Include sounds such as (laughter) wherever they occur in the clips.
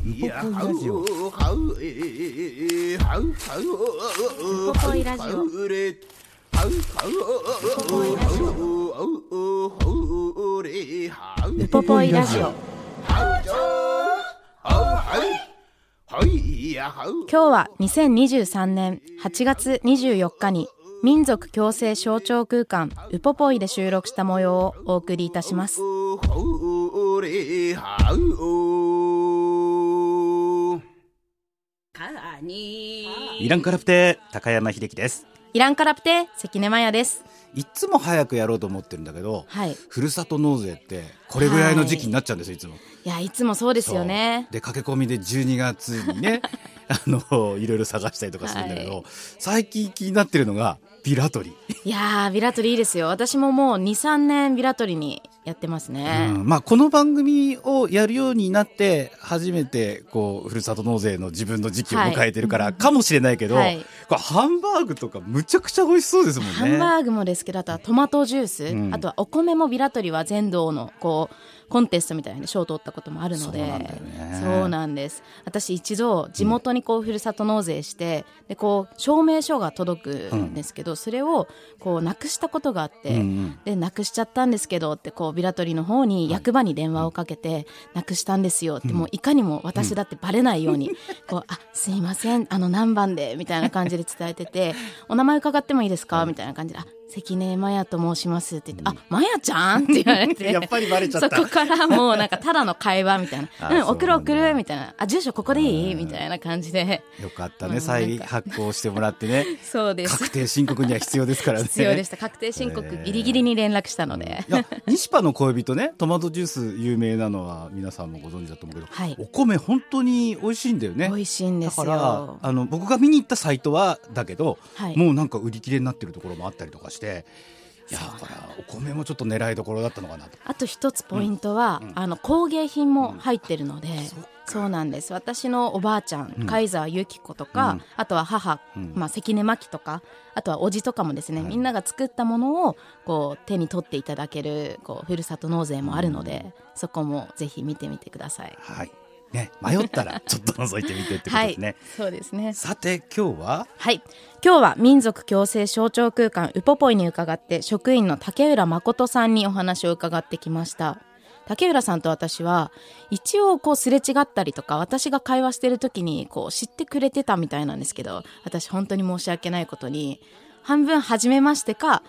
ウポポイラジオ。ウポポイラジオ。ウポポイラジオ。今日は2023年8月24日に民族共生象徴空間ウポポイで収録した模様をお送りいたしますイランカラプテ高山秀樹です。イランカラプテ関根麻也です。いつも早くやろうと思ってるんだけど、はい。ふるさと納税ってこれぐらいの時期になっちゃうんですよ、い。つも。いやいつもそうですよね。で駆け込みで12月にね (laughs) あのいろいろ探したりとかするんだけど、はい。最近気になってるのがビラ取り、いやービラトリいいですよ。私ももう23年ビラトリにやってますね、うん。まあ、この番組をやるようになって初めてこうふるさと納税の自分の時期を迎えてるから、かもしれないけど、はい。これハンバーグとかむちゃくちゃ美味しそうですもんね。ハンバーグもですけどあとはトマトジュース、うん。あとはお米もビラトリは全道のこうコンテストみたいに賞を取ったこともあるので。そうなんだよね。そうなんです。私一度地元にこうふるさと納税して、でこう証明書が届くんですけど、それをこうなくしたことがあって、うんうん。でなくしちゃったんですけどってこうビラトリの方に役場に電話をかけて、なくしたんですよって、もういかにも私だってバレないように、こうあすいませんあの何番でみたいな感じで伝えてて (laughs) お名前伺ってもいいですか？みたいな感じであ関根麻也と申しますって言って、あ麻也ちゃん？って言われて。(laughs) やっぱりバレちゃった。そこからもうなんかただの会話みたいな。あ (laughs) うん送る送るみたいなあ住所ここでいい？みたいな感じで。よかったね、うん再発行してもらってね。(laughs) そうです。確定申告には必要ですからね。必要でした。確定申告ギリギリに連絡したので、いや西パの恋人ねトマトジュース有名なのは皆さんもご存知だと思うけど、はい。お米本当に美味しいんだよね。美味しいんですよ。だからあの僕が見に行ったサイトはだけど、はい。もうなんか売り切れになってるところもあったりとかしていやだ。からお米もちょっと狙いどころだったのかなと。あと一つポイントは、あの工芸品も入ってるので、そうなんです。私のおばあちゃん、貝沢由紀子とか、うん。あとは母、ん。まあ、関根真紀とかあとは叔父とかもですね、みんなが作ったものをこう手に取っていただけるこうふるさと納税もあるので、そこもぜひ見てみてください。はいね迷ったら (laughs) ちょっと覗いてみてってことですね、はい、そうですね。さて今日は？はい。今日は民族共生象徴空間ウポポイに伺って職員の竹浦誠さんにお話を伺ってきました。竹浦さんと私は一応こうすれ違ったりとか私が会話してる時にこう知ってくれてたみたいなんですけど私本当に申し訳ないことに半分初めましてか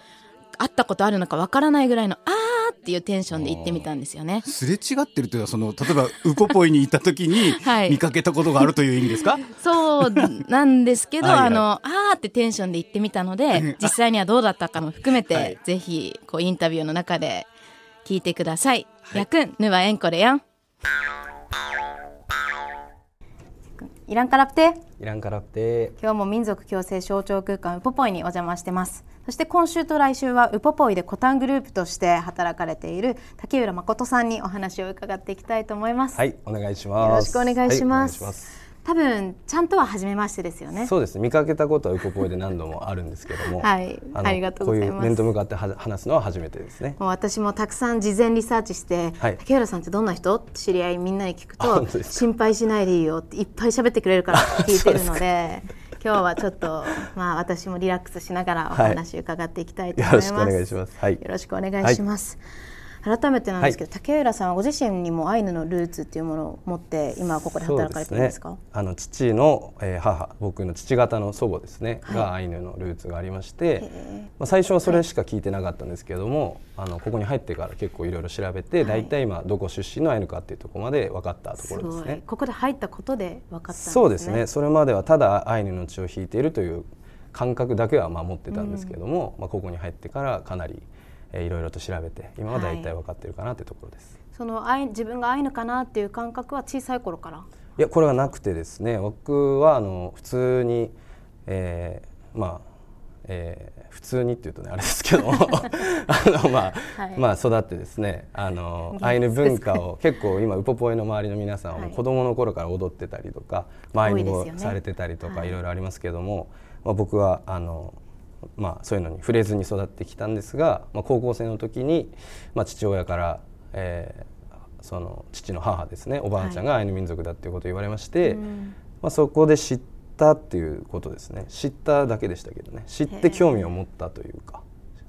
会ったことあるのかわからないぐらいのあーっていうテンションで行ってみたんですよね。すれ違ってるというのはその例えばウポポイに行った時にはい。見かけたことがあるという意味ですか、(laughs) そうなんですけど、はいはい。あの、あーってテンションで言ってみたので、実際にはどうだったかも含めて、はい。ぜひ、こう、インタビューの中で聞いてください。やくん、ぬはえんこれやん。イランカラプテ。イランカラプテ。今日も民族共生象徴空間ウポポイにお邪魔してます。そして今週と来週はウポポイでコタングループとして働かれている竹浦誠さんにお話を伺っていきたいと思います、はいお願いします。よろしくお願いします,、はいお願いします多分ちゃんとは初めましてですよね。そうですね。見かけたことはウポポイで何度もあるんですけども。はい。のありがとうございます。こういう面と向かっては話すのは初めてですね。もう私もたくさん事前リサーチして、はい。竹原さんってどんな人って知り合いみんなに聞くあと心配しないでいいよっていっぱい喋ってくれるからって聞いてるので (laughs) 今日はちょっとまあ私もリラックスしながらお話伺っていきたいと思います、よろしくお願いします。はい。よろしくお願いします、改めてなんですけど、竹浦さんはご自身にもアイヌのルーツっていうものを持って今はここで働かれてるんですか？ね、あの父の、えー母僕の父方の祖母ですね、はいがアイヌのルーツがありましてー、まあ、最初はそれしか聞いてなかったんですけども、あのここに入ってから結構いろいろ調べて、はい。大体今どこ出身のアイヌかっていうところまで分かったところですね。ここで入ったことで分かったんですね。そうですね。それまではただアイヌの血を引いているという感覚だけはまあ持ってたんですけども、まあ、ここに入ってからかなり、えーいろいろと調べて今は大体分かってるかなというところです。そのアイ自分がアイヌかなっていう感覚は小さい頃から？いやこれはなくてですね僕はあの普通に、えー、まあ、えー、普通にっていうとねあれですけど (laughs) あの、まあ、はい、まあ育ってですねあのアイヌ文化を結構今ウポポイの周りの皆さんは子供の頃から踊ってたりとか、はい、アイヌ語されてたりとかいろいろありますけども、まあ、僕はあのまあ、そういうのに触れずに育ってきたんですが、まあ、高校生の時に、まあ、父親から、えその父の母ですねおばあちゃんがアイヌ民族だっていうことを言われまして、はい、まあ、そこで知ったっていうことですね。知っただけでしたけどね。知って興味を持ったというか。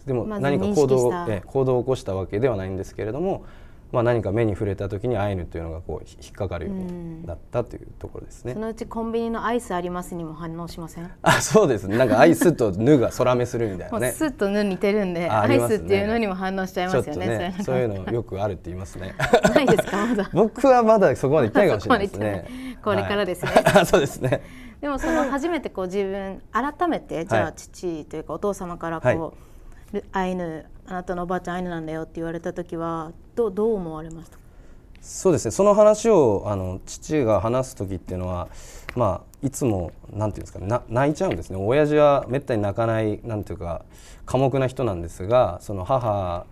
でも何か行動,、え行動を起こしたわけではないんですけれどもまあ、何か目に触れた時にアイヌというのがこう引っかかるようになったというところですね、そのうちコンビニのアイスありますにも反応しません。(laughs) あそうです。ねなんかアイスとヌが空目するみたいなね。(laughs) スとヌ似てるんで、ね、アイスっていうのにも反応しちゃいますよね。ねそういうのよくあるって言いますね。ないですかまだ。(laughs) 僕はまだそこまで行ってないかもしれないですね。これからですね、はい、そうですね。でもその初めてこう自分改めてじゃあ父というかお父様からこう、はい、アイヌあなたのおばあちゃんアイヌなんだよって言われた時はどうどう思われました？そうですね。その話をあの父が話す時っていうのは、まあ、いつもなんていうんですかね泣いちゃうんですね。親父はめったに泣かないなんていうか寡黙な人なんですがその母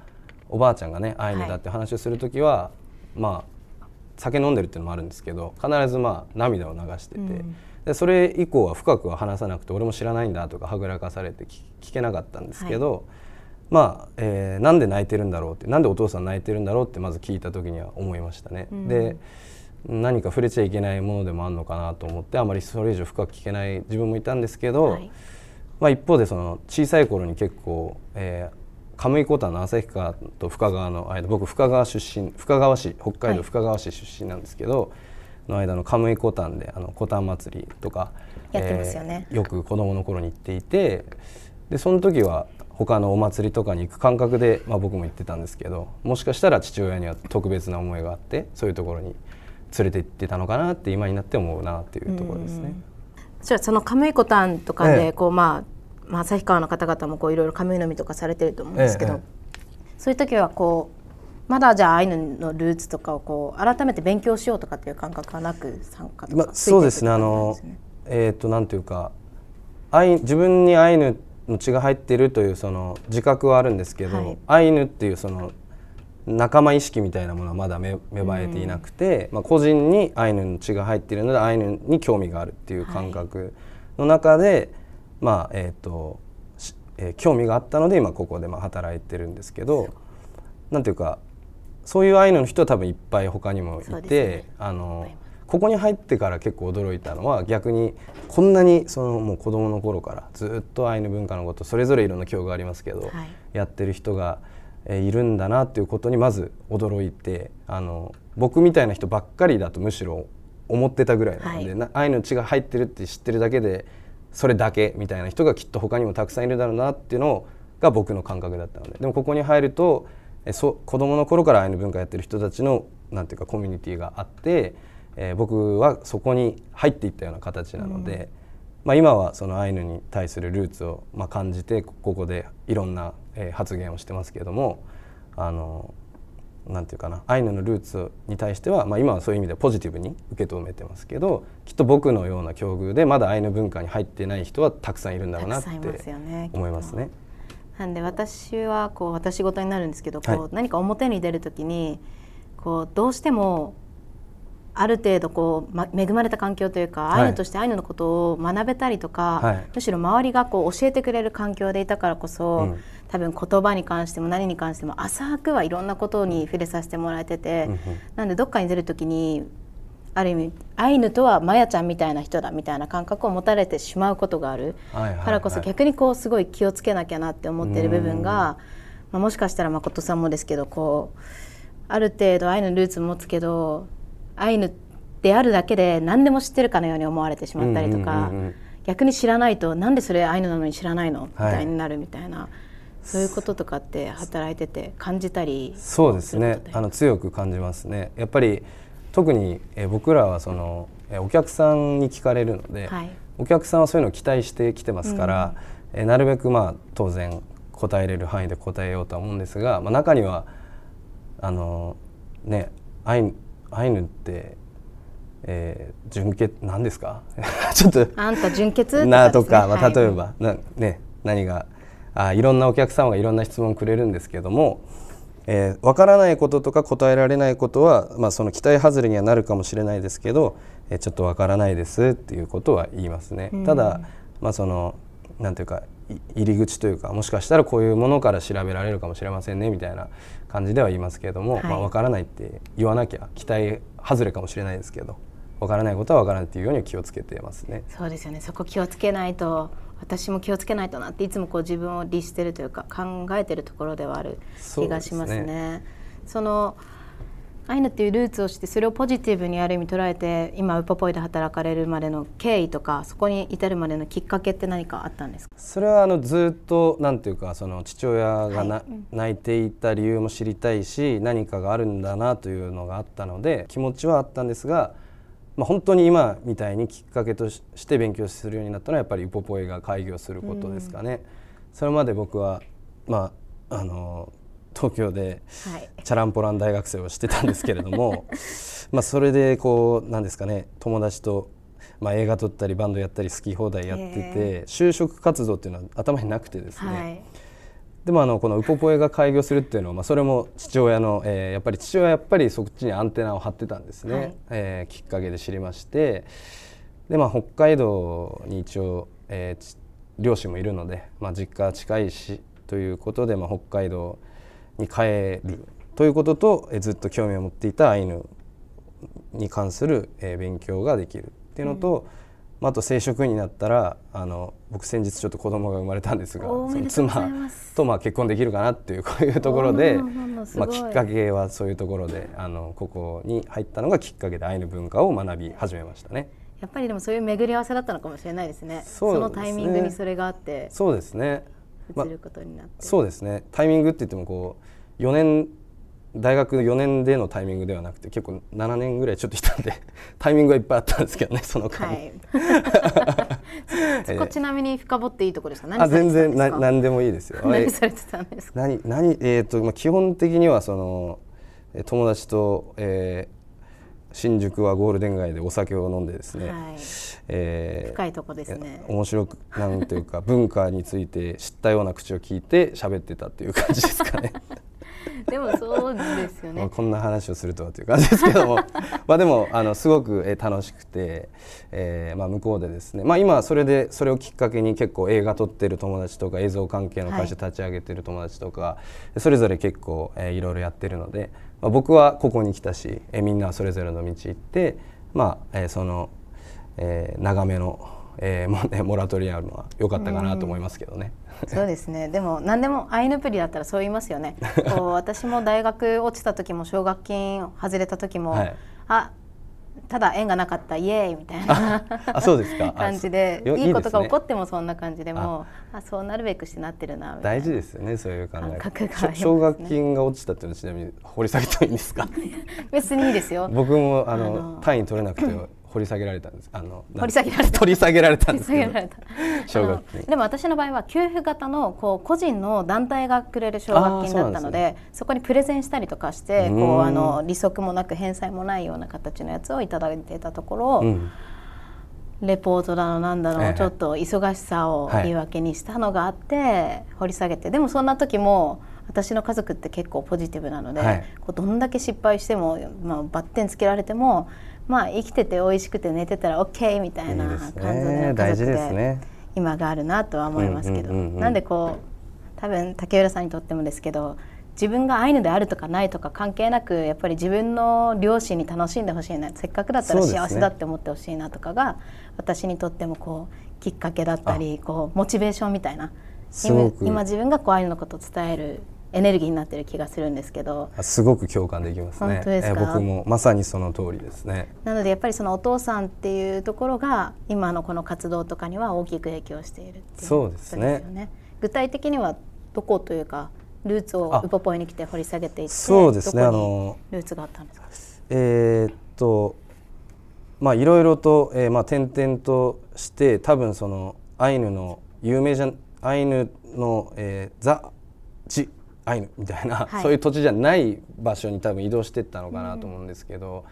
おばあちゃんがねアイヌだって話をする時は、はい、まあ酒飲んでるっていうのもあるんですけど必ずまあ涙を流してて、うん、でそれ以降は深くは話さなくて俺も知らないんだとかはぐらかされて聞けなかったんですけど、はいまあ、えー、なんで泣いてるんだろうってなんでお父さん泣いてるんだろうってまず聞いた時には思いましたね。うん、で何か触れちゃいけないものでもあるのかなと思ってあまりそれ以上深く聞けない自分もいたんですけど、はい、まあ、一方でその小さい頃に結構、えー、カムイコタンの旭川と深川の間僕深川出身深川市北海道深川市出身なんですけど、はい、の間のカムイコタンであのコタン祭りとかやってますよね、えー、よく子供の頃に行っていてでその時は他のお祭りとかに行く感覚で、まあ、僕も行ってたんですけどもしかしたら父親には特別な思いがあってそういうところに連れて行ってたのかなって今になって思うなっていうところですね。じゃそのカムイコタンとかでこう、ええ、まあ、まあ、旭川の方々もこういろいろカムイ飲みとかされてると思うんですけど、え、そういう時はこうまだじゃあアイヌのルーツとかをこう改めて勉強しようとかっていう感覚はなく参加とか、まあ、そうですね。あのえっ、ー、となんていうかアイ自分にアイヌの血が入っているというその自覚はあるんですけど、はい、アイヌっていうその仲間意識みたいなものはまだ芽生えていなくて、うん、まあ、個人にアイヌの血が入っているのでアイヌに興味があるっていう感覚の中で、はい、まあえーとえー、興味があったので今ここでまあ働いてるんですけどなんていうかそういうアイヌの人は多分いっぱい他にもいて、ね、あのここに入ってから結構驚いたのは逆にこんなにそのもう子供の頃からずっとアイヌ文化のことそれぞれいろんな教がありますけど、はい、やってる人がいるんだなっていうことにまず驚いてあの僕みたいな人ばっかりだとむしろ思ってたぐらいなので、はい、アイヌの血が入ってるって知ってるだけでそれだけみたいな人がきっと他にもたくさんいるだろうなっていうのが僕の感覚だったのででもここに入るとえそ子供の頃からアイヌ文化やってる人たちのなんていうかコミュニティがあってえー、僕はそこに入っていったような形なので、うん、まあ、今はそのアイヌに対するルーツをまあ感じてここでいろんな、えー、発言をしてますけれどもあのなんていうかなアイヌのルーツに対しては、まあ、今はそういう意味でポジティブに受け止めてますけどきっと僕のような境遇でまだアイヌ文化に入ってない人はたくさんいるんだろうなって思いますね。なんで私はこう私事になるんですけどこう、何か表に出る時にこうどうしてもある程度こう、ま、恵まれた環境というか、はい、アイヌとしてアイヌのことを学べたりとか、はい、むしろ周りがこう教えてくれる環境でいたからこそ、うん、多分言葉に関しても何に関しても浅くはいろんなことに触れさせてもらえてて、うん、なんでどっかに出る時にある意味アイヌとはマヤちゃんみたいな人だみたいな感覚を持たれてしまうことがある、からこそ逆にこうすごい気をつけなきゃなって思ってる部分が、まあ、もしかしたら誠さんもですけどこうある程度アイヌのルーツ持つけどアイヌであるだけで何でも知ってるかのように思われてしまったりとか、逆に知らないとなんでそれアイヌなのに知らない。のみたいになるみたいな、はい、そういうこととかって働いてて感じたりそうですね。あの強く感じますね。やっぱり特にえ僕らはそのえお客さんに聞かれるので、はい、お客さんはそういうのを期待してきてますから、うん、えなるべくまあ当然答えれる範囲で答えようとは思うんですが、まあ、中にはあのねアイアイヌってえー、純潔なんですか？(laughs) ちょっとあんた純潔なとか、まあ、例えば、なね何があいろんなお客様がいろんな質問をくれるんですけどもえー、分からないこととか答えられないことは、まあ、その期待外れにはなるかもしれないですけど、えー、ちょっと分からないですっていうことは言いますね。ただ、まあ、そのなんていうか入り口というかもしかしたらこういうものから調べられるかもしれませんねみたいな感じでは言いますけれども、はい、まあ、分からないって言わなきゃ期待外れかもしれないですけど分からないことは分からないっていうように気をつけてますね。そうですよねそこ気をつけないと私も気をつけないとなっていつもこう自分を律してるというか考えてるところではある気がしますね。そ、ね、のアイヌっていうルーツをしてそれをポジティブにある意味捉えて今ウポポイで働かれるまでの経緯とかそこに至るまでのきっかけって何かあったんですか？それはあのずっとなんていうかその父親がな、はい、泣いていた理由も知りたいし何かがあるんだなというのがあったので気持ちはあったんですがまあ、本当に今みたいにきっかけとして勉強するようになったのはやっぱりウポポエが開業することですかね。うん、それまで僕は、まあ、あの東京でチャランポラン大学生をしてたんですけれども、はい、まあそれでこうなんですかね友達と、まあ、映画撮ったりバンドやったり好き放題やってて就職活動っていうのは頭になくてですね、はい。でもあのこのウポポエが開業するっていうのは、まあ、それも父親の、えー、やっぱり父親はやっぱりそっちにアンテナを張ってたんですね、はい、えー、きっかけで知りましてで、まあ、北海道に一応、えー、両親もいるので、まあ、実家近いしということで、まあ、北海道に帰るということと、えー、ずっと興味を持っていたアイヌに関する、えー、勉強ができるっていうのと、うんまあ、あと正職員になったらあの僕先日ちょっと子供が生まれたんですがその妻とまあ結婚できるかなっていうこういうところで、まあ、きっかけはそういうところであのここに入ったのがきっかけでアイヌ文化を学び始めましたね。やっぱりでもそういう巡り合わせだったのかもしれないですね。そ、ね、のタイミングにそれがあってそうですね。移ることになって、まあ、そうですね。タイミングって言ってもこう4年大学4年でのタイミングではなくて結構7年ぐらいちょっといたんでタイミングはいっぱいあったんですけどねその間、はい、そこちなみに深掘っていいところですか何あ全然な何でもいいですよ何されてたんですか何何えっ、ー、と、まあ、基本的にはその友達と、えー、新宿はゴールデン街でお酒を飲んでですね、はい。えー、深いとこですね。面白くなんていうか文化について知ったような口を聞いて喋ってたっていう感じですかね。(laughs) でもそうですよね。こんな話をするとはという感じですけども。(laughs) まあでもあのすごく、え楽しくて、えーまあ、向こうでですね、まあ、今それでそれをきっかけに結構映画撮ってる友達とか映像関係の会社立ち上げてる友達とか、はい、それぞれ結構、えー、いろいろやってるので、まあ、僕はここに来たし、えー、みんなそれぞれの道行って、まあえー、その、えー、長めのえーもね、モラトリアムは良かったかなと思いますけどね。そうですね。でも何でもアイヌプリだったらそう言いますよね。こう私も大学落ちた時も奨学金外れた時も、(laughs) はい、あただ縁がなかったイエーイみたいな。あそうですか。(laughs) 感じでいいことが起こってもそんな感じでもあそうなるべくしてなってるな大事ですよねそういう考え奨、ね、学金が落ちたっていうのはちなみに掘り下げてもいいんですか？(laughs) 別にいいですよ。僕もあの単位取れなくて掘り下げられたんです。あの掘り下げられた。取り下げられたんですけど。奨学金でも私の場合は給付型のこう個人の団体がくれる奨学金だったので、ね、そこにプレゼンしたりとかしてこうあの利息もなく返済もないような形のやつを頂いてたところ、うん、レポートだのなんだの、ちょっと忙しさを言い訳にしたのがあって、掘り下げて。でもそんな時も私の家族って結構ポジティブなので、はい、こうどんだけ失敗しても、まあ、バッテンつけられてもまあ生きてて美味しくて寝てたら OK みたいな感じの家族で今があるなとは思いますけど、なんでこう多分竹浦さんにとってもですけど自分がアイヌであるとかないとか関係なくやっぱり自分の両親に楽しんでほしいなせっかくだったら幸せだって思ってほしいなとかが、私にとってもこうきっかけだったりこうモチベーションみたいな今自分がこうアイヌのことを伝えるエネルギーになってる気がするんですけど。すごく共感できますね。え僕もまさにその通りですね。なのでやっぱりそのお父さんっていうところが今のこの活動とかには大きく影響しているっていうそうですね、ね、具体的にはどこというかルーツをウポポイに来て掘り下げていってそうですね。あのルーツがあったんですか？えー、っとまあいろいろと、えー、まあ転々として多分そのアイヌの有名じゃアイヌの、えー、ザ・ジアイヌみたいな、はい、そういう土地じゃない場所に多分移動していったのかなと思うんですけど、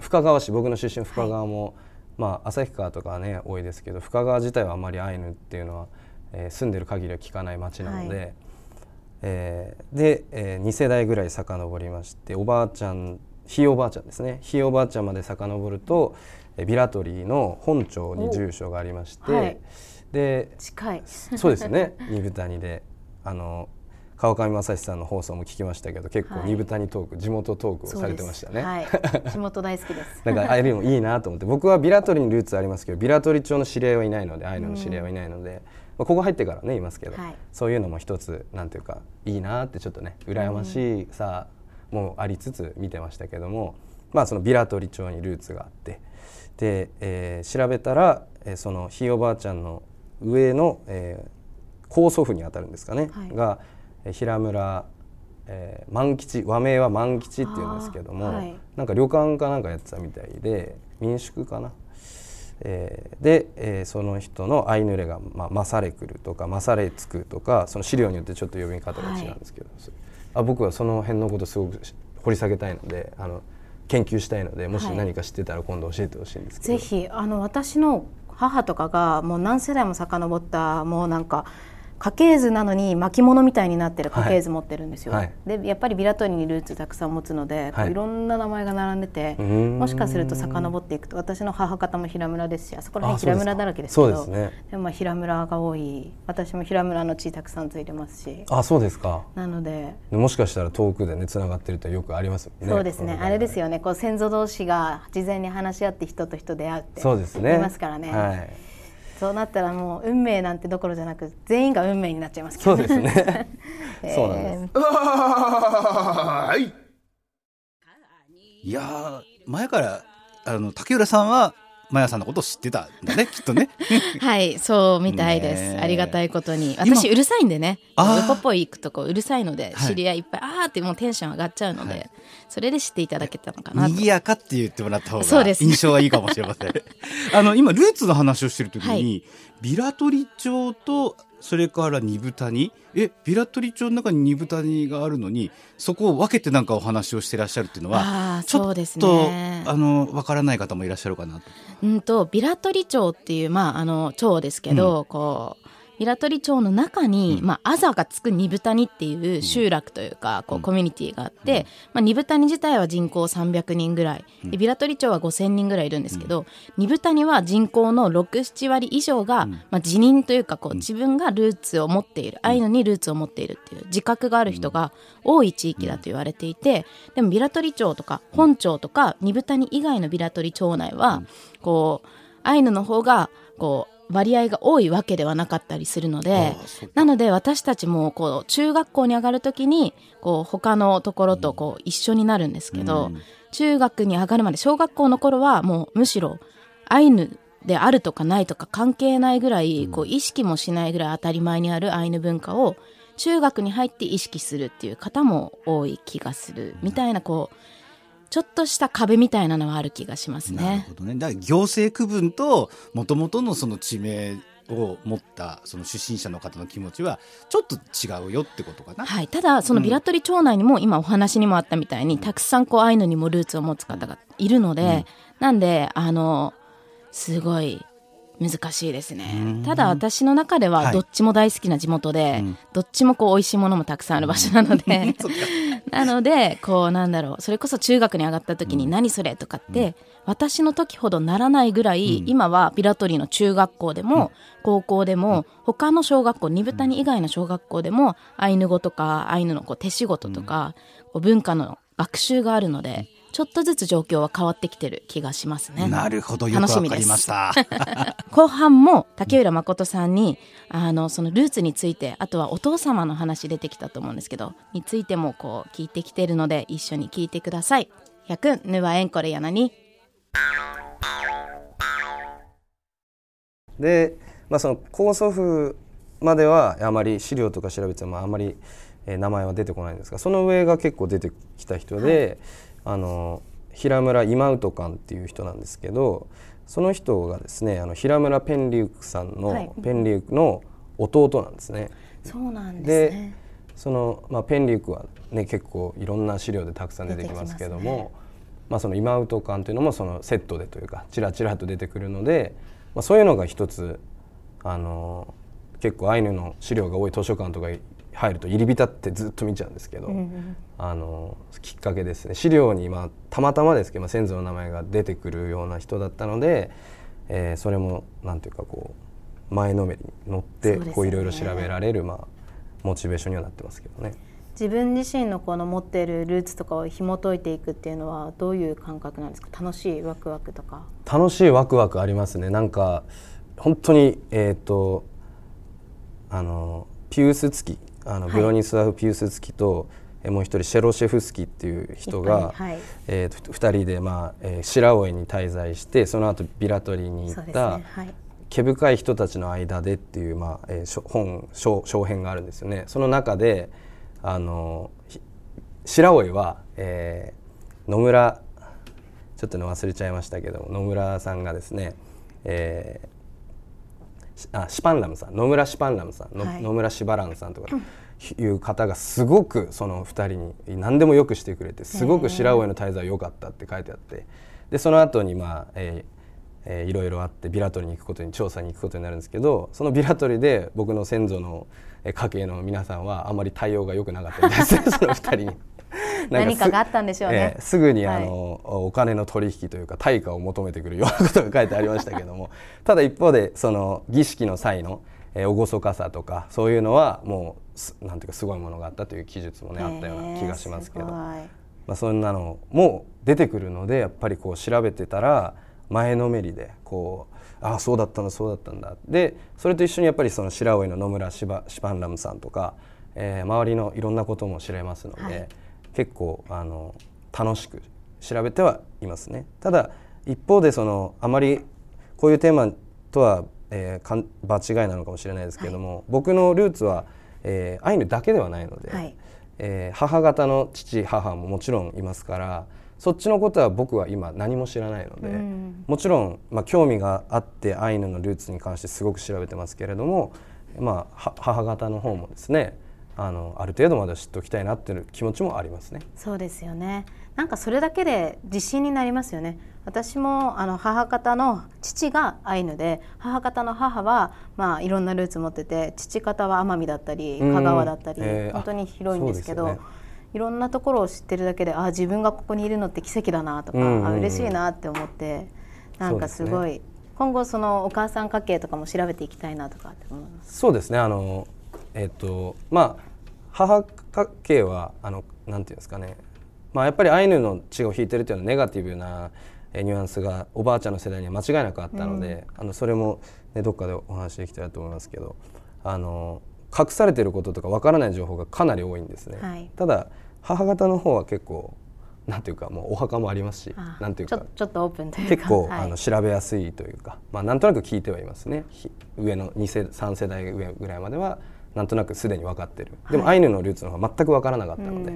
深川市僕の出身深川も、はい、まあ旭川とかはね多いですけど深川自体はあまりアイヌっていうのは、えー、住んでる限りは聞かない町なので、はい、えー、で、えー、2世代ぐらい遡りましておばあちゃんひいおばあちゃんですね。ひいおばあちゃんまで遡るとビラトリーの本庁に住所がありまして、はい、で近い。そうですね。二部谷であの川上正史さんの放送も聞きましたけど結構二部谷トーク、はい、地元トークをされてましたね、はい、地元大好きです。(laughs) だからああいうのいいなと思って。僕はビラトリにルーツありますけどビラトリ町の知り合いはいないのでアイヌの知り合いはいないので、うん、まあ、ここ入ってからねいますけど、はい、そういうのも一つなんていうかいいなってちょっとね羨ましいさもありつつ見てましたけども、まあそのビラトリ町にルーツがあってで、えー、調べたら、えー、そのひいおばあちゃんの上の、えー、高祖父にあたるんですかね、はい、が平村、えー、万吉和名は万吉っていうんですけども、はい、なんか旅館かなんかやってたみたいで民宿かな？えー、で、えー、その人のアイヌレが、まあ、マサレクルとかマサレツクとかその資料によってちょっと呼び方が違うんですけど、はい、あ僕はその辺のことすごく掘り下げたいのであの研究したいのでもし何か知ってたら今度教えてほしいんですけど、はい、ぜひあの私の母とかがもう何世代も遡ったもうなんか家系図なのに巻物みたいになってる家系図持ってるんですよ、はい、でやっぱりビラトリにルーツたくさん持つので、はい、いろんな名前が並んでてもしかすると遡っていくと私の母方も平村ですしあそこら辺平村だらけですけどで、ね,、もまあ平村が多い。私も平村の地たくさんついてますし。あそうですか。なのでもしかしたら遠くでねつながってるとよくありますねそうですね。あれですよね。こう先祖同士が事前に話し合って人と人出会うって言いますからね。はいそうなったらもう運命なんてどころじゃなく全員が運命になっちゃいますけど、ね、そうですね。(laughs) そうなんです。はい。いや前からあの竹浦さんはマヤさんのことを知ってたんだね (laughs) きっとね。はいそうみたいです。ありがたいことに。私うるさいんでね。ウポポイ行くとこうるさいので知り合いいっぱい、はい、あーってもうテンション上がっちゃうので、はい、それで知っていただけたのかな賑やかって言ってもらった方が印象はいいかもしれません。(laughs) あの今ルーツの話をしてる時に、はい、ビラトリ町とそれから二部谷えビラトリ町の中に二部谷があるのにそこを分けてなんかお話をしてらっしゃるっていうのはちょっと、ね、あの分からない方もいらっしゃるかなと。うんとビラトリ町っていうまああの町ですけど、うん、こう平取町の中に、うん、まあ、あざがつく二部谷っていう集落というか、こうコミュニティがあって、うん、まあ、二部谷自体は人口300人ぐらい、で平取町は5000人ぐらいいるんですけど、二部谷は人口の67割以上が、まあ、自認というかこう自分がルーツを持っているアイヌにルーツを持っているっていう自覚がある人が多い地域だと言われていてでも平取町とか本町とか二部谷以外の平取町内はこうアイヌの方がこう割合が多いわけではなかったりするのでなので私たちもこう中学校に上がる時にこう他のところとこう一緒になるんですけど、うん、中学に上がるまで小学校の頃はもうむしろアイヌであるとかないとか関係ないぐらいこう意識もしないぐらい当たり前にあるアイヌ文化を中学に入って意識するっていう方も多い気がする。みたいなこうちょっとした壁みたいなのはある気がしますね。なるほどね。だから行政区分ともともとのその地名を持ったその出身者の方の気持ちはちょっと違うよってことかな。はい。ただそのビラトリ町内にも今お話にもあったみたいに、うん、たくさんこうアイヌにもルーツを持つ方がいるので、うん、なんであのすごい難しいですね。ただ私の中ではどっちも大好きな地元で、はいどっちもこう美味しいものもたくさんある場所なので (laughs) (laughs) なのでこうなんだろうそれこそ中学に上がった時に何それとかって、私の時ほどならないぐらい、今はビラトリの中学校でも、高校でも、他の小学校二部谷以外の小学校でもアイヌ語とかアイヌのこう手仕事とか、こう文化の学習があるので。ちょっとずつ状況は変わってきてる気がしますね。なるほど、よくわかりました。(laughs) 後半も竹浦誠さんに、あの、そのルーツについて、あとはお父様の話出てきたと思うんですけど、についてもこう聞いてきてるので、一緒に聞いてください。100ぬわえんこれやなに。で、まあその高祖父まではあまり資料とか調べてもあまり、えー、名前は出てこないんですがその上が結構出てきた人で、はいあの平村今ウトカンっていう人なんですけどその人がですねあの平村ペンリュークさんの、はい、ペンリュークの弟なんですね。そうなんですね。その、まあ、ペンリュークは、ね、結構いろんな資料でたくさん出てきますけども、ね、まあ、その今ウト感というのもそのセットでというかちらちらと出てくるので、まあ、そういうのが一つあの結構アイヌの資料が多い図書館とか入ると入り浸ってずっと見ちゃうんですけど、うんうん、あのきっかけですね。資料に、まあ、たまたまですけど、まあ、先祖の名前が出てくるような人だったので、えー、それもなんていうかこう前のめりに乗ってこういろいろ調べられる、まあ、モチベーションにはなってますけどね。自分自身のこの持っているルーツとかを紐解いていくっていうのはどういう感覚なんですか？楽しいワクワクとか。楽しいワクワクありますね。なんか本当にえっ、ー、とあのピュース付きあの、ブロニスワフ・ピュース付きともう一人シェロシェフスキっていう人が、はい、えー、2人で、まあえー、白老に滞在してその後ビラトリに行った、ね。はい、毛深い人たちの間でっていう、まあえー、本小小編があるんですよね。その中であの白老は、えー、野村ちょっとね忘れちゃいましたけど野村さんがですね、えー、あシパンラムさん野村シパンラムさん、はい、野村シバランさんとか。いう方がすごくその2人に何でもよくしてくれてすごく白老への滞在良かったって書いてあってでその後にまあ、えーえー、いろいろあってビラトリに行くことに調査に行くことになるんですけどそのビラトリで僕の先祖の家系の皆さんはあんまり対応が良くなかったです (laughs) その2人に。何かがあったんでしょうね、えー、すぐにあの、はい、お金の取引というか対価を求めてくるようなことが書いてありましたけども。(laughs) ただ一方でその儀式の際のえー、厳かさとかそういうのはもうなんていうかすごいものがあったという記述もねあったような気がしますけど、まあ、そんなのも出てくるのでやっぱりこう調べてたら前のめりでこうああそうだったんだそうだったんだ。でそれと一緒にやっぱりその白老の野村シバシパンラムさんとか、えー、周りのいろんなことも知れますので、はい、結構あの楽しく調べてはいますね。ただ一方でそのあまりこういうテーマとはえー、かん場違いなのかもしれないですけども、はい、僕のルーツは、えー、アイヌだけではないので、はい、えー、母方の父母ももちろんいますからそっちのことは僕は今何も知らないので、うん、もちろん、まあ、興味があってアイヌのルーツに関してすごく調べてますけれども、まあ、母方の方もですねあのある程度まで知っておきたいなっていう気持ちもありますね。そうですよね。なんかそれだけで自信になりますよね。私もあの母方の父がアイヌで母方の母は、まあ、いろんなルーツ持ってて父方は奄美だったり香川だったり、えー、本当に広いんですけど。いろんなところを知ってるだけであ自分がここにいるのって奇跡だなとか、うんうん、あ嬉しいなって思ってなんかすごい、ね、今後そのお母さん家系とかも調べていきたいなとかって思います。そうですね。あのえっ、ー、とまあ母家系はあのなんていうんですかね。まあやっぱりアイヌの血を引いてるというのはネガティブなニュアンスがおばあちゃんの世代には間違いなくあったので、うん、あのそれも、ね、どっかでお話できたらと思いますけどあの隠されてることとかわからない情報がかなり多いんですね。はい、ただ母方の方は結構なんていうかもうお墓もありますしなんていうかちょっとオープンというか。結構、はい、あの調べやすいというか、まあ、なんとなく聞いてはいますね。上の2世3世代上ぐらいまではなんとなくすでに分かってる。でも、アイヌのルーツの方が全く分からなかったので、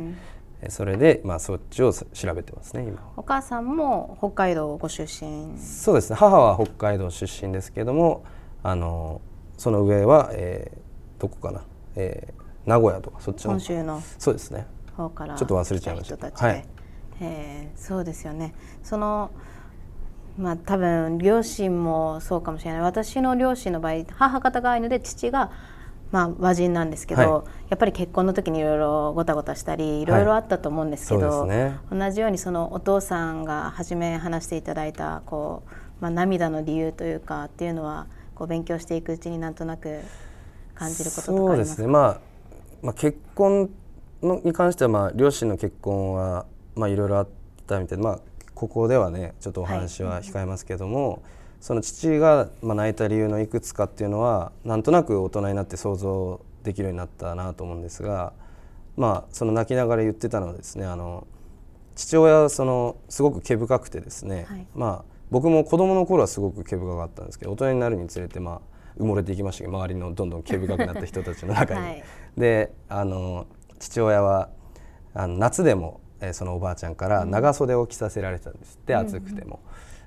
それで、まあ、そっちを調べてますね今お母さんも北海道ご出身？そうですね。母は北海道出身ですけどもあのその上は、えー、どこかな、えー、名古屋とかそっちの本州のそうですね。方からちょっと忘れちゃいました。はい、えー、そうですよね。そのまあ多分両親もそうかもしれない。私の両親の場合母方がアイヌで父がまあ、和人なんですけど、はい、やっぱり結婚の時にいろいろごたごたしたりい。ろいろあったと思うんですけど、はいね、同じようにそのお父さんが初め話していただいたこう、まあ、涙の理由というかっていうのはこう勉強していくうちになんとなく感じることとかそうですね、まあ、まあ結婚のに関しては、まあ、両親の結婚は、まあ、いろいろあったみたいで、まあ、ここではねちょっとお話は控えますけども。はいその父がまあ泣いた理由のいくつかっていうのはなんとなく大人になって想像できるようになったなと思うんですが、まあ、その泣きながら言ってたのはですねあの父親はそのすごく毛深くてですね、はい、まあ、僕も子供の頃はすごく毛深かったんですけど大人になるにつれて、まあ、埋もれていきましたけど周りのどんどん毛深くなった人たちの中に。はい、であの父親はあの夏でも、えー、そのおばあちゃんから長袖を着させられてたんですって、うん、暑くても。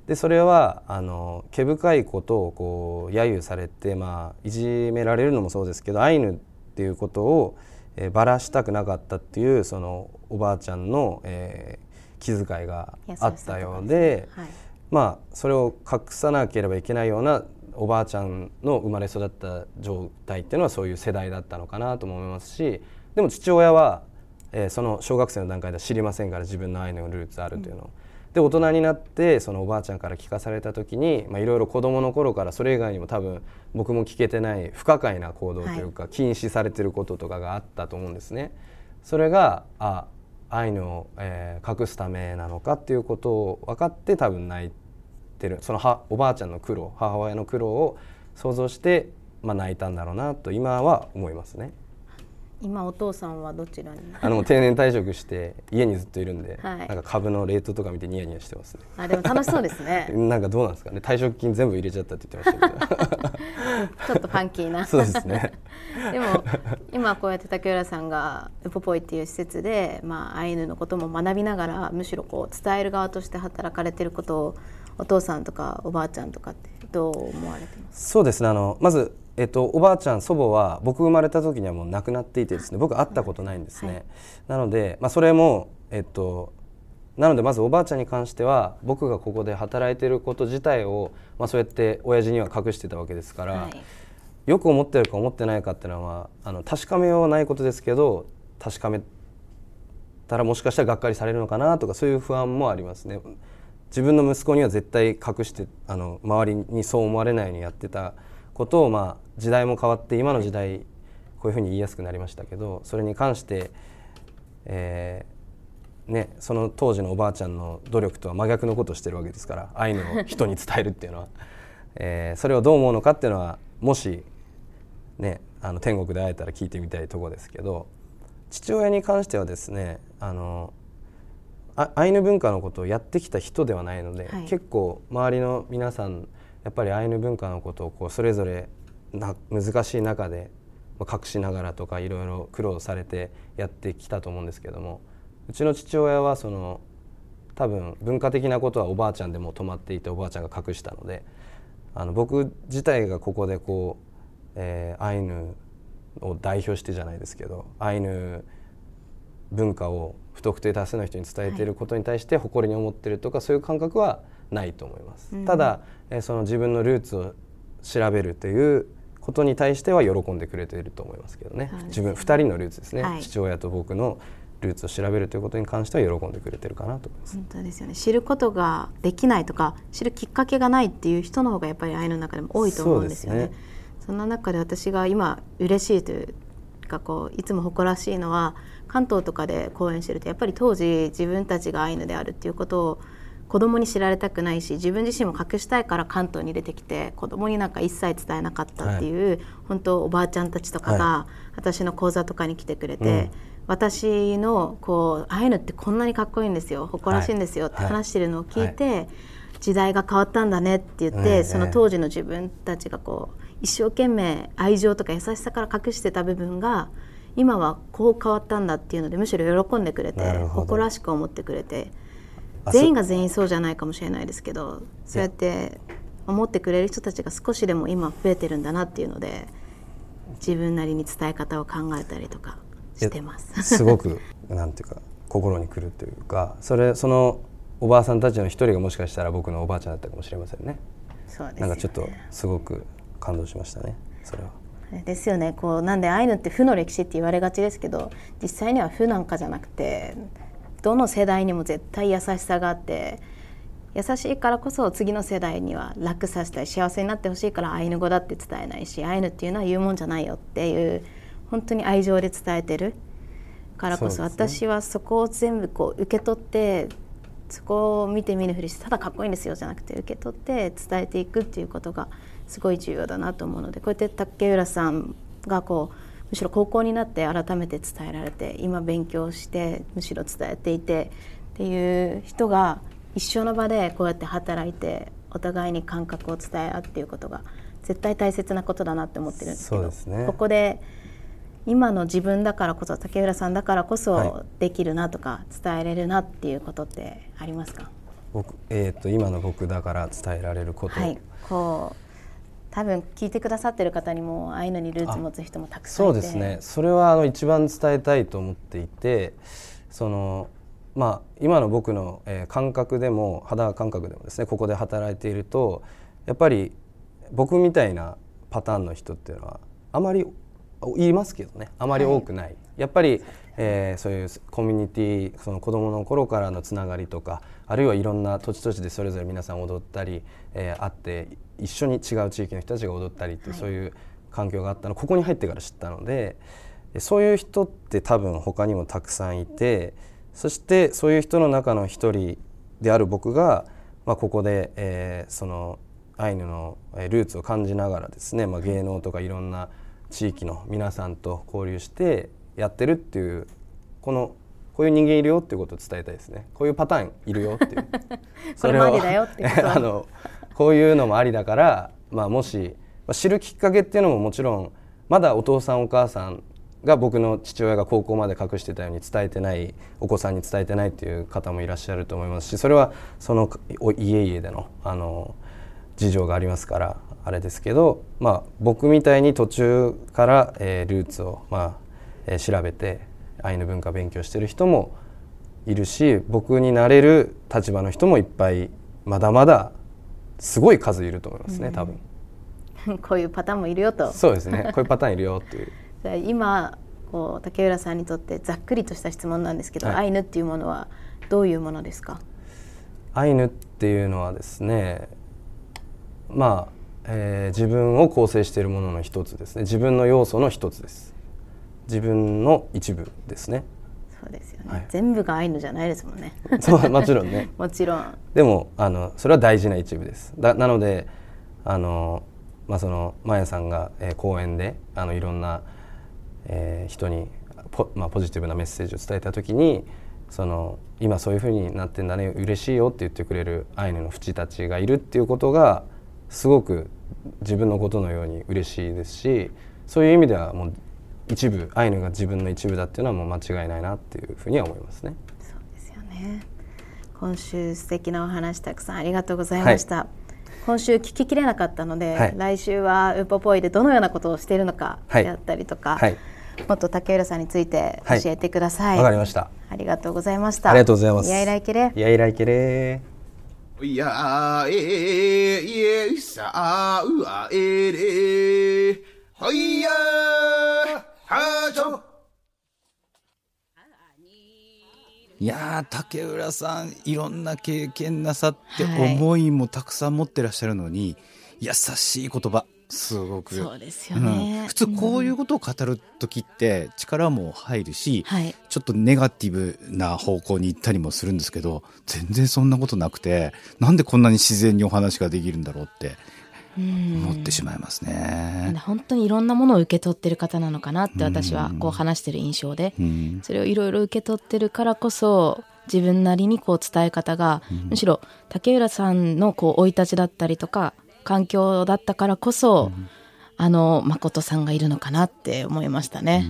でそれはあの毛深いことをこう揶揄されて、まあ、いじめられるのもそうですけどアイヌっていうことを、えー、ばらしたくなかったっていうそのおばあちゃんの、えー、気遣いがあったようで、はい、まあそれを隠さなければいけないようなおばあちゃんの生まれ育った状態っていうのはそういう世代だったのかなと思いますしでも父親は、えー、その小学生の段階では知りませんから自分の愛のルーツあるというのを。うんで大人になってそのおばあちゃんから聞かされた時にいろいろ子どもの頃からそれ以外にも多分僕も聞けてない不可解な行動というか、禁止されてることとかがあったと思うんですね。それがあ愛の、えー、隠すためなのかっていうことを分かって多分泣いてるそのはおばあちゃんの苦労母親の苦労を想像して、まあ、泣いたんだろうなと今は思いますね。今お父さんはどちらに？あの定年退職して家にずっといるんで、はい、なんか株のレートとか見てニヤニヤしてますね。あでも楽しそうですね。(laughs) なんかどうなんですかね？退職金全部入れちゃったって言ってましたけど。(laughs) ちょっとファンキーな。(laughs) そうですね。でも今こうやって竹浦さんがウポポイっていう施設で、まあ、アイヌのことも学びながらむしろこう伝える側として働かれてることをお父さんとかおばあちゃんとかってどう思われてますそうですね。あのまずえっと、おばあちゃん祖母は僕生まれた時にはもう亡くなっていてですね僕会ったことないんですね、はい、なので、まあ、それも、えっと、なのでまずおばあちゃんに関しては僕がここで働いてること自体を、まあ、そうやって親父には隠してたわけですから、はい、よく思ってるか思ってないかっていうのはあの確かめようはないことですけど確かめたらもしかしたらがっかりされるのかなとかそういう不安もありますね。自分の息子には絶対隠してあの周りにそう思われないようにやってたことを、まあ、時代も変わって今の時代こういうふうに言いやすくなりましたけどそれに関して、えーね、その当時のおばあちゃんの努力とは真逆のことをしてるわけですからアイヌを人に伝えるっていうのは、(laughs) えー、それをどう思うのかっていうのはもし、ね、あの天国で会えたら聞いてみたいとこですけど父親に関してはですねあのアイヌ文化のことをやってきた人ではないので、はい、結構周りの皆さんやっぱりアイヌ文化のことをこうそれぞれな難しい中で隠しながらとかいろいろ苦労されてやってきたと思うんですけどもうちの父親はその多分文化的なことはおばあちゃんでも止まっていておばあちゃんが隠したのであの僕自体がここでこう、えー、アイヌを代表してじゃないですけどアイヌ文化を不特定多数の人に伝えていることに対して誇りに思ってるとか、そういう感覚はないと思います。うん、ただ、えー、その自分のルーツを調べるということに対しては喜んでくれていると思いますけどね、ね、自分2人のルーツですね、はい、父親と僕のルーツを調べるということに関しては喜んでくれてるかなと思います。本当ですよね。知ることができないとか知るきっかけがないっていう人の方がやっぱり愛の中でも多いと思うんですよね。そ、ね、んな中で私が今嬉しいというかこういつも誇らしいのは関東とかで講演してるとやっぱり当時自分たちがアイヌであるっていうことを子供に知られたくないし自分自身も隠したいから関東に出てきて子供になんか一切伝えなかったっていう、はい、本当おばあちゃんたちとかが、はい、私の講座とかに来てくれて、うん、私のこうああいうのってこんなにかっこいいんですよ誇らしいんですよって話してるのを聞いて、はい、時代が変わったんだねって言って、その当時の自分たちがこう一生懸命愛情とか優しさから隠してた部分が今はこう変わったんだっていうのでむしろ喜んでくれて誇らしく思ってくれて。全員が全員そうじゃないかもしれないですけどそうやって思ってくれる人たちが少しでも今増えてるんだなっていうので自分なりに伝え方を考えたりとかしてます。すごく (laughs) なんていうか心にくるというかそれそのおばあさんたちの一人がもしかしたら僕のおばあちゃんだったかもしれませんね。そうです、ね、なんかちょっとすごく感動しましたねそれは。ですよねこうなんでアイヌって負の歴史って言われがちですけど実際には負なんかじゃなくてどの世代にも絶対優しさがあって優しいからこそ次の世代には楽させたい幸せになってほしいからアイヌ語だって伝えないしアイヌっていうのは言うもんじゃないよっていう本当に愛情で伝えてるからこそ、ね、私はそこを全部こう受け取ってそこを見て見ぬふりしてただかっこいいんですよじゃなくて受け取って伝えていくっていうことがすごい重要だなと思うのでこうやって竹浦さんがこうむしろ高校になって改めて伝えられて今勉強してむしろ伝えていてっていう人が一緒の場でこうやって働いてお互いに感覚を伝え合うっていうことが絶対大切なことだなって思ってるんですけど、ね、ここで今の自分だからこそ竹浦さんだからこそできるなとか伝えれるなっていうことってありますか、僕えーと、と今の僕だから伝えられること、はい、こう多分聞いてくださってる方にもああいうのにルーツ持つ人もたくさんそうですね。それはあの一番伝えたいと思っていてそのまあ、今の僕の、えー、感覚でも肌感覚でもですねここで働いているとやっぱり僕みたいなパターンの人っていうのはあまりいますけどね。あまり多くない、はい、やっぱり、えー、そういうコミュニティその子どもの頃からのつながりとかあるいはいろんな土地土地でそれぞれ皆さん踊ったり、えー、会って一緒に違う地域の人たちが踊ったりってはい、そういう環境があったの。ここに入ってから知ったのでそういう人って多分他にもたくさんいてそしてそういう人の中の一人である僕が、まあ、ここで、えー、そのアイヌのルーツを感じながらですね、まあ、芸能とかいろんな地域の皆さんと交流してやってるっていうこのこういう人間いるよっていうことを伝えたいですね。こういうパターンいるよっていう。(laughs) それもありだよって (laughs) あのこういうのもありだから、まあ、もし、まあ、知るきっかけっていうのももちろんまだお父さんお母さんが僕の父親が高校まで隠してたように伝えてないお子さんに伝えてないっていう方もいらっしゃると思いますしそれはその家々でのあの事情がありますからあれですけど、まあ、僕みたいに途中から、えー、ルーツを、まあえー、調べてアイヌ文化勉強してる人もいるし僕になれる立場の人もいっぱいまだまだすごい数いると思いますね、多分。(laughs) こういうパターンもいるよと。そうですね。こういうパターンいるよっていう。(laughs) じゃ今こう竹浦さんにとってざっくりとした質問なんですけど、はい、アイヌっていうものはどういうものですか？アイヌっていうのはですね。まあ、えー、自分を構成しているものの一つですね。自分の要素の一つです。自分の一部ですね。そうですよね、はい、全部がアイヌじゃないですもんね。そうもちろんね。(laughs) もちろん。でもあのそれは大事な一部です。だなのであのまあそのマヤさんが、えー、講演であのいろんなえー、人にポ,、まあ、ポジティブなメッセージを伝えた時にその今そういうふうになってんだね嬉しいよって言ってくれるアイヌの淵たちがいるっていうことがすごく自分のことのように嬉しいですしそういう意味ではもう一部アイヌが自分の一部だっていうのはもう間違いないなっていうふうには思いますね。そうですよね今週素敵なお話たくさんありがとうございました。はい今週聞ききれなかったので、はい、来週はウポポイでどのようなことをしているのかであったりとか、はい、もっと竹浦さんについて教えてください。わ、はい、かりました。ありがとうございました。ありがとうございます。いやいらいけれ。いやいらいけれ。いやえいえさあうあえれ。ほいやはちょ。いや竹浦さんいろんな経験なさって思いもたくさん持ってらっしゃるのに、優しい言葉すごく。そうですよね、うん、普通こういうことを語る時って力も入るし、うん、ちょっとネガティブな方向に行ったりもするんですけど全然そんなことなくてなんでこんなに自然にお話ができるんだろうって思ってしまいますね。本当にいろんなものを受け取ってる方なのかなって私はこう話してる印象で、それをいろいろ受け取ってるからこそ自分なりにこう伝え方が、むしろ竹浦さんのこう生い立ちだったりとか環境だったからこそ、うん、あの誠さんがいるのかなって思いましたね。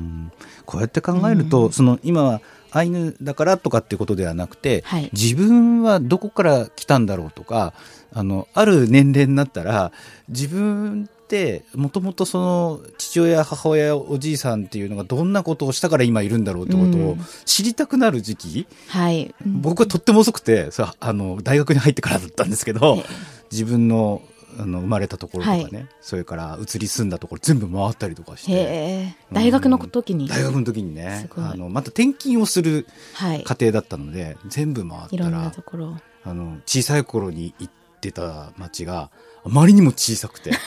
こうやって考えると、その今はアイヌだからとかっていうことではなくて、はい、自分はどこから来たんだろうとかあのある年齢になったら自分ってもともとその父親母親おじいさんっていうのがどんなことをしたから今いるんだろうってことを知りたくなる時期、うん、はい、僕はとっても遅くてあの大学に入ってからだったんですけど自分のあの生まれたところとかね、はい、それから移り住んだところ全部回ったりとかして、大学の時に、大学の時にねあのまた転勤をする家庭だったので、はい、全部回ったらあの小さい頃に行ってた町があまりにも小さくて。(laughs)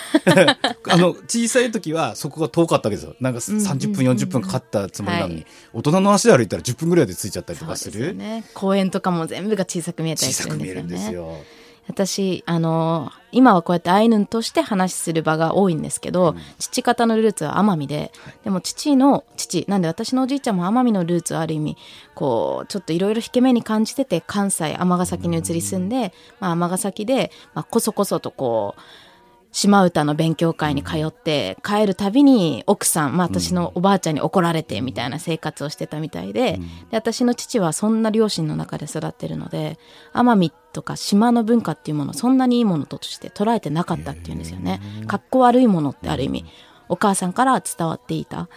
あの小さい時はそこが遠かったわけですよ。なんか30分40分かかったつもりなのに、大人の足で歩いたら10分ぐらいで着いちゃったりとかする、ね、公園とかも全部が小さく見えたりするんですよね。小さく見えるんですよ私、あの、今はこうやってアイヌンとして話する場が多いんですけど、うん、父方のルーツは奄美で、でも父の父、なんで私のおじいちゃんも奄美のルーツはある意味、こう、ちょっといろいろ引け目に感じてて、関西、尼崎に移り住んで、まあ尼崎で、まあこそこそとこう、島唄の勉強会に通って帰るたびに奥さん、まあ、私のおばあちゃんに怒られてみたいな生活をしてたみたいで,、で私の父はそんな両親の中で育ってるので奄美とか島の文化っていうものそんなにいいものとして捉えてなかったっていうんですよね。かっこ悪いものってある意味。お母さんから伝わっていた。っ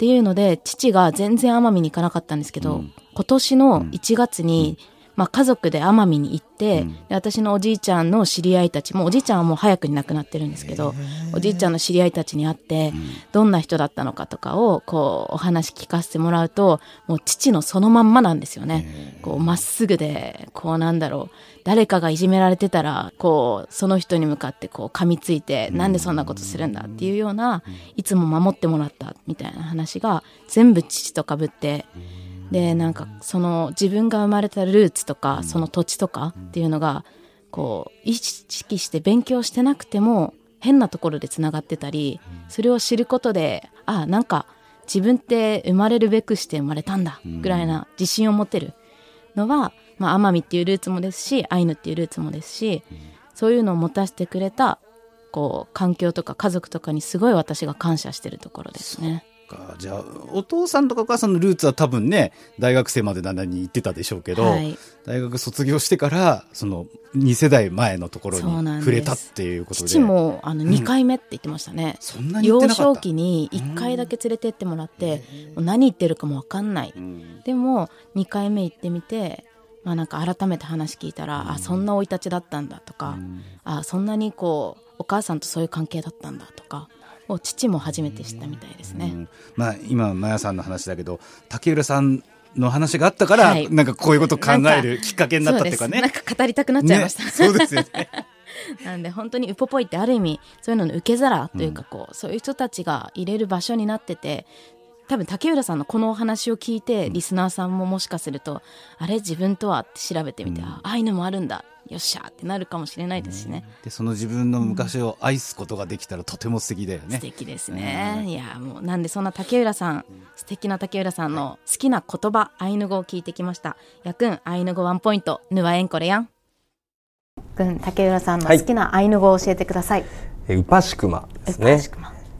っていうので、父が全然奄美に行かなかったんですけど、うん、今年の1月に、まあ、家族で奄美に行って、うん、私のおじいちゃんの知り合いたちもおじいちゃんはもう早くに亡くなってるんですけどおじいちゃんの知り合いたちに会って、うん、どんな人だったのかとかをこうお話聞かせてもらうともう父のそのまんまなんですよね。こうまっすぐでこうなんだろう。誰かがいじめられてたらこうその人に向かってこう噛みついて、うん、なんでそんなことするんだっていうような、いつも守ってもらったみたいな話が全部父とかぶって。でなんかその自分が生まれたルーツとか、その土地とかっていうのがこう意識して勉強してなくても変なところでつながってたりそれを知ることであなんか自分って生まれるべくして生まれたんだぐらいな自信を持てる。のは、まあ、奄美っていうルーツもですしアイヌっていうルーツもですしそういうのを持たせてくれたこう環境とか家族とかにすごい私が感謝してるところですね。か。じゃあ、お父さんとかお母さんのルーツは多分ね、大学生まで旦に行ってたでしょうけど、はい、大学卒業してから、その、2世代前のところに触れたっていうことで。父も、あの、2回目って言ってましたね。うん、そんなに幼少期に1回だけ連れてってもらって、うん、何言ってるかもわかんない。うん、でも、2回目行ってみて、まあなんか改めて話聞いたら、あ、そんな生い立ちだったんだとか、あ、そんなにこう、お母さんとそういう関係だったんだとか、を父も初めて知ったみたいですね。まあ、今、マヤさんの話だけど、竹浦さんの話があったから、はい、なんかこういうことを考えるきっかけになったっていうかね。なんか語りたくなっちゃいました。ね、そうですよね。(laughs) なんで本当にウポポイってある意味そういうのの受け皿というかこう、うん、そういう人たちが入れる場所になってて多分竹浦さんのこのお話を聞いて、リスナーさんももしかするとあれ自分とはって調べてみて、うん、ああいうのもあるんだ。よっしゃってなるかもしれないですしね、でその自分の昔を愛すことができたらとても素敵だよね、素敵ですね、いやもうなんでそんな竹浦さん素敵な竹浦さんの好きな言葉アイヌ語を聞いてきました。やくんアイヌ語ワンポイントぬわえんこれやん。くん竹浦さんの好きなアイヌ語を教えてください、はい、ウパシクマですね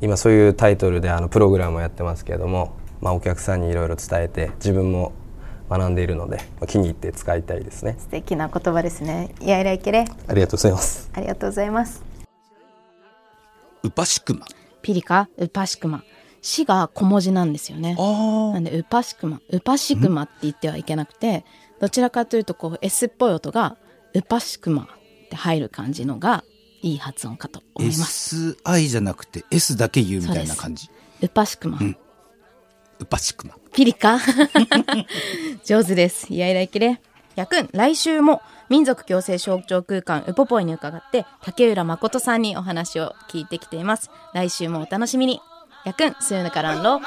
今そういうタイトルであのプログラムをやってますけれども、まあ、お客さんにいろいろ伝えて自分も学んでいるので気に入って使いたいですね。素敵な言葉ですね。やいらいけれ。ありがとうございます。ありがとうございます。ウパシクマピリカ？ウパシクマ死が小文字なんですよね。なんでウパシクマウパシクマって言ってはいけなくてどちらかというとこう S っぽい音がウパシクマって入る感じのがいい発音かと思います SI じゃなくて S だけ言うみたいな感じウパシクマ、うんウパシクマ。ピリカ？(laughs) 上手です。いやいらいきれ。やくん、来週も民族共生象徴空間ウポポイに伺って竹浦誠さんにお話を聞いてきています。来週もお楽しみに。やくん、スーヌカランロ。